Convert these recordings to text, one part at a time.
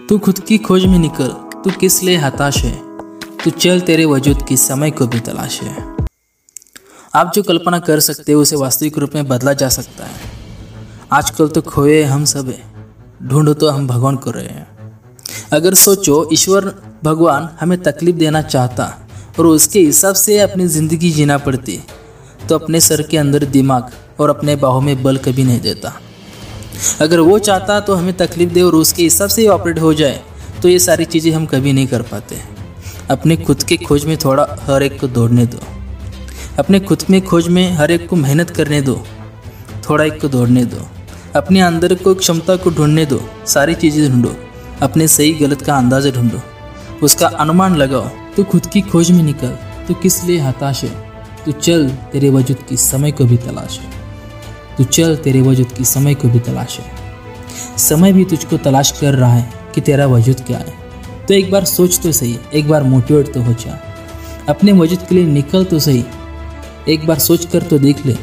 तू खुद की खोज में निकल। तू किस लिए हताश है? तू चल तेरे वजूद की समय को भी तलाश है। आप जो कल्पना कर सकते हो, उसे वास्तविक रूप में बदला जा सकता है। आजकल तो खोए हम सब है। ढूंढो तो हम भगवान को रहे हैं। अगर सोचो, ईश्वर भगवान हमें तकलीफ़ देना चाहता और उसके हिसाब से अपनी ज़िंदगी जीना पड़ती तो अपने सर के अंदर दिमाग और अपने बाहों में बल कभी नहीं देता। अगर वो चाहता तो हमें तकलीफ़ दे और उसके हिसाब से ही ऑपरेट हो जाए तो ये सारी चीज़ें हम कभी नहीं कर पाते। अपने खुद के खोज में थोड़ा हर एक को दौड़ने दो। अपने खुद में खोज में हर एक को मेहनत करने दो। थोड़ा एक को दौड़ने दो। अपने अंदर को क्षमता को ढूँढने दो। सारी चीज़ें ढूंढो। अपने सही गलत का अंदाज़ा ढूंढो। उसका अनुमान लगाओ तो खुद की खोज में निकल। तो किस लिए हताश है? तो चल, तेरे वजूद की समय को भी तलाश है। तो चल, तेरे वजूद की समय को भी तलाश है। समय भी तुझको तलाश कर रहा है कि तेरा वजूद क्या है। तो एक बार सोच तो सही, एक बार मोटिवेट तो हो जा। अपने वजूद के लिए निकल तो सही, एक बार सोच कर तो देख ले।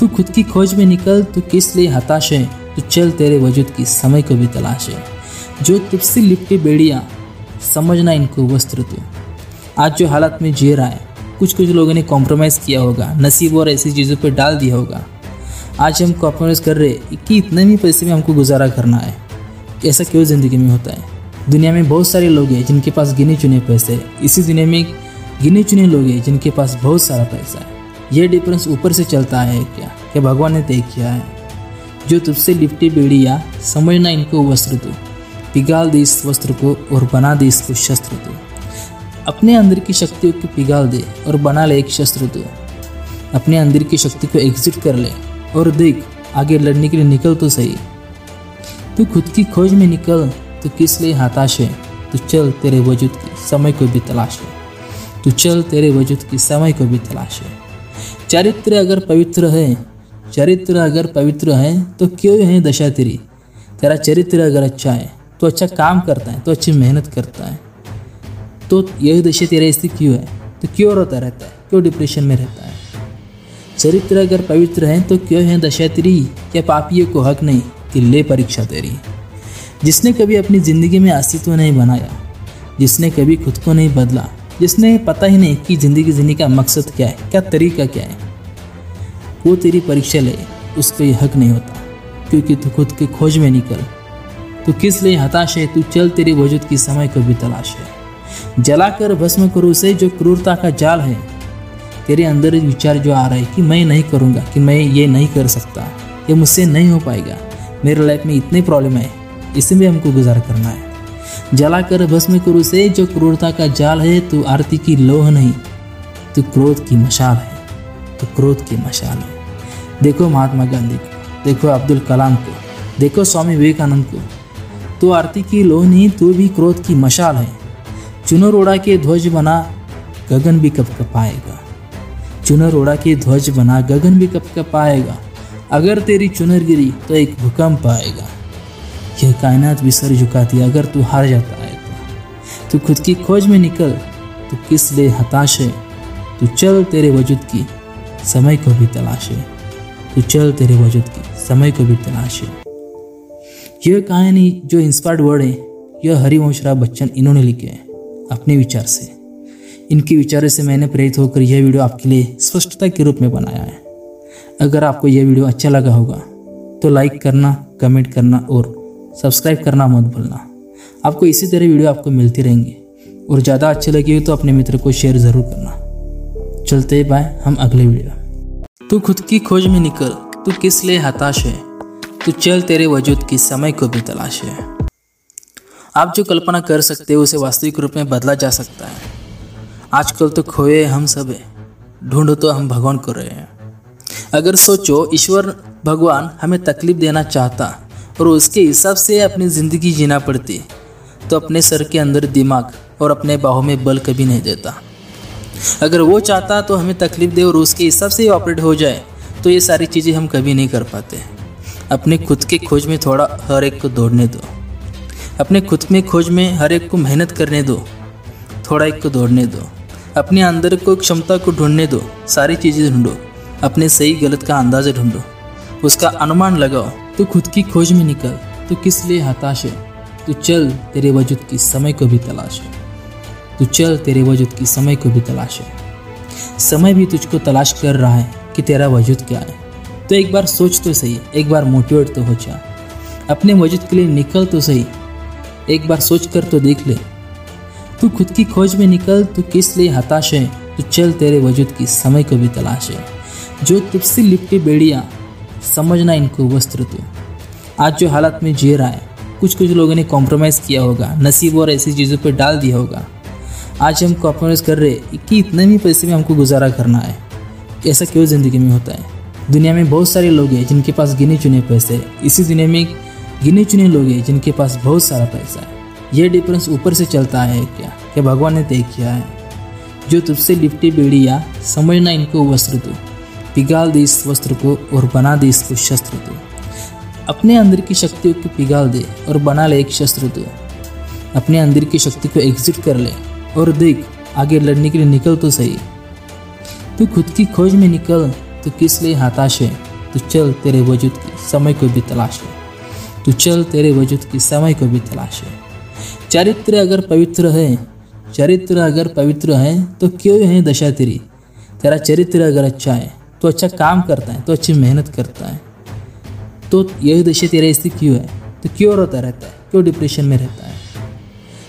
तू खुद की खोज में निकल तो किस लिए हताश है? तो चल, तेरे वजूद की समय को भी तलाश है। जो तुझसे लिपटी बेड़िया, समझना इनको वस्त्र तू। आज जो हालत में जी रहा है कुछ कुछ लोगों ने कॉम्प्रोमाइज़ किया होगा, नसीब और ऐसी चीज़ों पर डाल दिया होगा। आज हम कॉम्प्रोमाइज़ कर रहे हैं कि इतने भी पैसे में हमको गुजारा करना है। ऐसा क्यों ज़िंदगी में होता है? दुनिया में बहुत सारे लोग हैं जिनके पास गिने चुने पैसे हैं। इसी दुनिया में गिने चुने लोग हैं जिनके पास बहुत सारा पैसा है। यह डिफरेंस ऊपर से चलता है क्या? क्या भगवान ने तय किया है? जो तुझसे लिपटी बेड़ी या समझना इनको वस्त्र दो। पिघाल दे इस वस्त्र को और बना दे इसको शस्त्र दो। अपने अंदर की शक्तियों को पिघाल दे और बना ले एक शस्त्र दो। अपने अंदर की शक्ति को एग्जिट कर ले। और देख, आगे लड़ने के लिए निकल तो सही। तू खुद की खोज में निकल तो किस लिए हताश है? तू चल तेरे वजूद की समय को भी तलाश है। तू चल तेरे वजूद की समय को भी तलाश है। चरित्र अगर पवित्र है, चरित्र अगर पवित्र है तो क्यों है दशा तेरी? तेरा चरित्र अगर अच्छा है तो अच्छा काम करता है तो अच्छी मेहनत करता है। तो यही दशा तेरा स्थिति क्यों है तो क्यों रोता रहता है? क्यों डिप्रेशन में रहता है? चरित्र अगर पवित्र है तो क्यों है दशा तेरी क्या पापियों को हक नहीं कि ले परीक्षा तेरी? जिसने कभी अपनी ज़िंदगी में अस्तित्व नहीं बनाया, जिसने कभी खुद को नहीं बदला, जिसने पता ही नहीं कि ज़िंदगी जीने का मकसद क्या है, क्या तरीका क्या है, वो तेरी परीक्षा ले, उसको ये हक नहीं होता, क्योंकि तू खुद की खोज में निकल। तो किस लिए हताश है? तू चल तेरी वजूद की समय को भी तलाश है। जलाकर भस्म करो उसे जो क्रूरता का जाल है। तेरे अंदर विचार जो आ रहा है कि मैं नहीं करूँगा, कि मैं ये नहीं कर सकता, ये मुझसे नहीं हो पाएगा। मेरे लाइफ में इतनी प्रॉब्लम है इसे भी हमको गुजार करना है। जलाकर भस्म करो से, जो क्रूरता का जाल है तो आरती की लोह नहीं तो क्रोध की मशाल है तो क्रोध की मशाल है। देखो महात्मा गांधी को, देखो अब्दुल कलाम को, देखो स्वामी विवेकानंद को। तो आरती की लोह नहीं तो भी क्रोध की मशाल है। चुनर उड़ा के ध्वज बना, गगन भी कब कब पाएगा चुनर उड़ा के ध्वज बना गगन भी कप कब पाएगा अगर तेरी चुनर गिरी तो एक भूकंप आएगा। यह कायनात भी सर झुकाती अगर तू हार जाता है तो। तू खुद की खोज में निकल तो किस लिए हताश है? तू चल तेरे वजूद की, समय को भी तलाश है। तू चल तेरे वजूद की, समय को भी तलाश है। यह कहानी जो इंस्पायर्ड वर्ड है, यह हरिवंश राव बच्चन इन्होंने लिखे हैं, अपने विचार से। इनके विचारों से मैंने प्रेरित होकर यह वीडियो आपके लिए स्पष्टता के रूप में बनाया है। अगर आपको यह वीडियो अच्छा लगा होगा तो लाइक करना कमेंट करना और सब्सक्राइब करना मत भूलना। आपको इसी तरह वीडियो आपको मिलती रहेंगी। और ज़्यादा अच्छे लगे तो अपने मित्र को शेयर ज़रूर करना। चलते बाय, हम अगले वीडियो तू खुद की खोज में निकल, तू किस लिए हताश है? तू चल तेरे वजूद की समय को भी तलाश है। आप जो कल्पना कर सकते हो, उसे वास्तविक रूप में बदला जा सकता है। आजकल तो खोए हम सब ढूंढो तो हम भगवान को रहे हैं। अगर सोचो, ईश्वर भगवान हमें तकलीफ़ देना चाहता और उसके हिसाब से अपनी ज़िंदगी जीना पड़ती तो अपने सर के अंदर दिमाग और अपने बाहों में बल कभी नहीं देता। अगर वो चाहता तो हमें तकलीफ़ दे और उसके हिसाब से ऑपरेट हो जाए तो ये सारी चीज़ें हम कभी नहीं कर पाते। अपने खुद के खोज में थोड़ा हर एक को दौड़ने दो। अपने खुद में खोज में हर एक को मेहनत करने दो, थोड़ा एक को दौड़ने दो। अपने अंदर को क्षमता को ढूँढने दो, सारी चीज़ें ढूंढो, अपने सही गलत का अंदाज़ा ढूंढो। उसका अनुमान लगाओ तो खुद की खोज में निकल तो किस लिए हताश है? तो चल, तेरे वजूद की समय को भी तलाश है। तू चल, तेरे वजूद की समय को भी तलाश है। समय भी तुझको तलाश कर रहा है कि तेरा वजूद क्या है। तो एक बार सोच तो सही, एक बार मोटिवेट तो हो जा। अपने वजूद के लिए निकल तो सही, एक बार सोच कर तो देख ले तू खुद की खोज में निकल, तू किस लिए हताश है? तो चल तेरे वजूद की समय को भी तलाश है। जो तुझसे लिपटी बेड़िया, समझना इनको वस्त्र तू। आज जो हालात में जी रहा है कुछ कुछ लोगों ने कॉम्प्रोमाइज़ किया होगा, नसीब और ऐसी चीज़ों पर डाल दिया होगा। आज हम कॉम्प्रोमाइज़ कर रहे हैं कि इतने भी पैसे में हमको गुजारा करना है। ऐसा क्यों ज़िंदगी में होता है? दुनिया में बहुत सारे लोग हैं जिनके पास गिने चुने पैसे हैं। इसी दुनिया में गिने चुने लोग हैं जिनके पास बहुत सारा पैसा है। यह डिफरेंस ऊपर से चलता है क्या? क्या भगवान ने तय किया है? जो तुझसे लिपटी बेड़िया समझना इनको वस्त्र दो। पिघाल दे इस वस्त्र को और बना दे इसको शस्त्र दो। अपने अंदर की शक्तियों को पिघाल दे और बना ले एक शस्त्र दो। अपने अंदर की शक्ति को एग्जिट कर ले और देख, आगे लड़ने के लिए निकल तो सही। तू खुद की खोज में निकल तो किस लिए हताश है? तू चल तेरे वजूद की समय को भी तलाश है तू चल तेरे वजूद की समय को भी तलाश है चरित्र अगर पवित्र है, चरित्र अगर पवित्र है तो क्यों है दशा तेरी? तेरा चरित्र अगर अच्छा है तो अच्छा काम करता है तो अच्छी मेहनत करता है। तो यही दशा तेरा स्थिति क्यों है? तो क्यों रोता रहता है? क्यों डिप्रेशन में रहता है?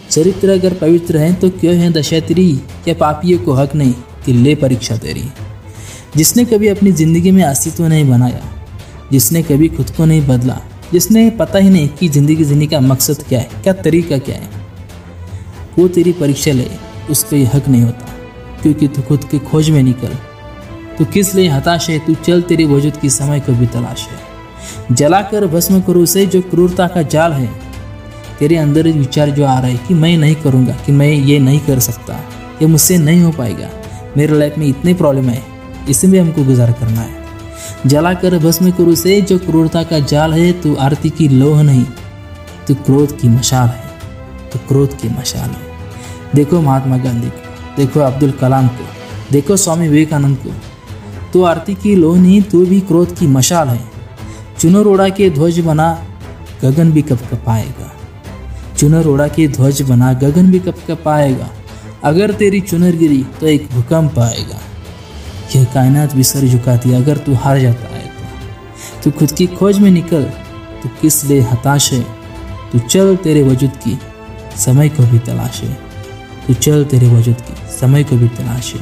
चरित्र अगर पवित्र है तो क्यों है दशा तेरी? क्या पापियों को हक नहीं कि ले परीक्षा तेरी? जिसने कभी अपनी ज़िंदगी में अस्तित्व नहीं बनाया, जिसने कभी खुद को नहीं बदला जिसने पता ही नहीं कि ज़िंदगी जीने का मकसद क्या है, क्या तरीका क्या है। वो तेरी परीक्षा ले उस पर हक नहीं होता, क्योंकि तू खुद की खोज में निकल। तो किस लिए हताश है, तू चल तेरे वजूद की समय को भी तलाश है। जलाकर भस्म करो उसे जो क्रूरता का जाल है। तेरे अंदर विचार जो आ रहा है कि मैं नहीं करूँगा, कि मैं ये नहीं कर सकता, ये मुझसे नहीं हो पाएगा। मेरे लाइफ में इतनी प्रॉब्लम है इसमें हमको गुजार करना है। जलाकर भस्म करो से जो क्रूरता का जाल है तो आरती की लोह नहीं तो क्रोध की मशाल है तो क्रोध की मशाल है। देखो महात्मा गांधी को, देखो अब्दुल कलाम को, देखो स्वामी विवेकानंद को। तो आरती की लोह नहीं तो भी क्रोध की मशाल है। चुनर उड़ा के ध्वज बना, गगन भी कब कपाएगा। चुनर उड़ा के ध्वज बना, गगन भी कब कपाएगा। अगर तेरी चुनर गिरी तो एक भूकंप आएगा। यह कायनात भी सर झुकाती अगर तू हार जाता है तो। तू खुद की खोज में निकल तो किस लिए हताश है? तू चल तेरे वजूद की, समय को भी तलाश है। तू चल तेरे वजूद की, समय को भी तलाश है।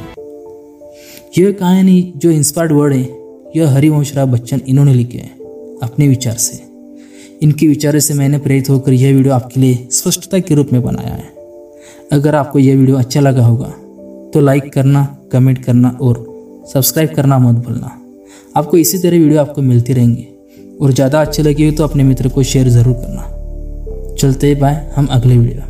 यह कहानी जो इंस्पायर्ड वर्ड है, यह हरिवंशराव बच्चन इन्होंने लिखे हैं, अपने विचार से। इनके विचारों से मैंने प्रेरित होकर यह वीडियो आपके लिए स्पष्टता के रूप में बनाया है। अगर आपको यह वीडियो अच्छा लगा होगा तो लाइक करना कमेंट करना और सब्सक्राइब करना मत भूलना। आपको इसी तरह वीडियो आपको मिलती रहेंगी। और ज़्यादा अच्छे लगे तो अपने मित्र को शेयर ज़रूर करना। चलते बाय, हम अगले वीडियो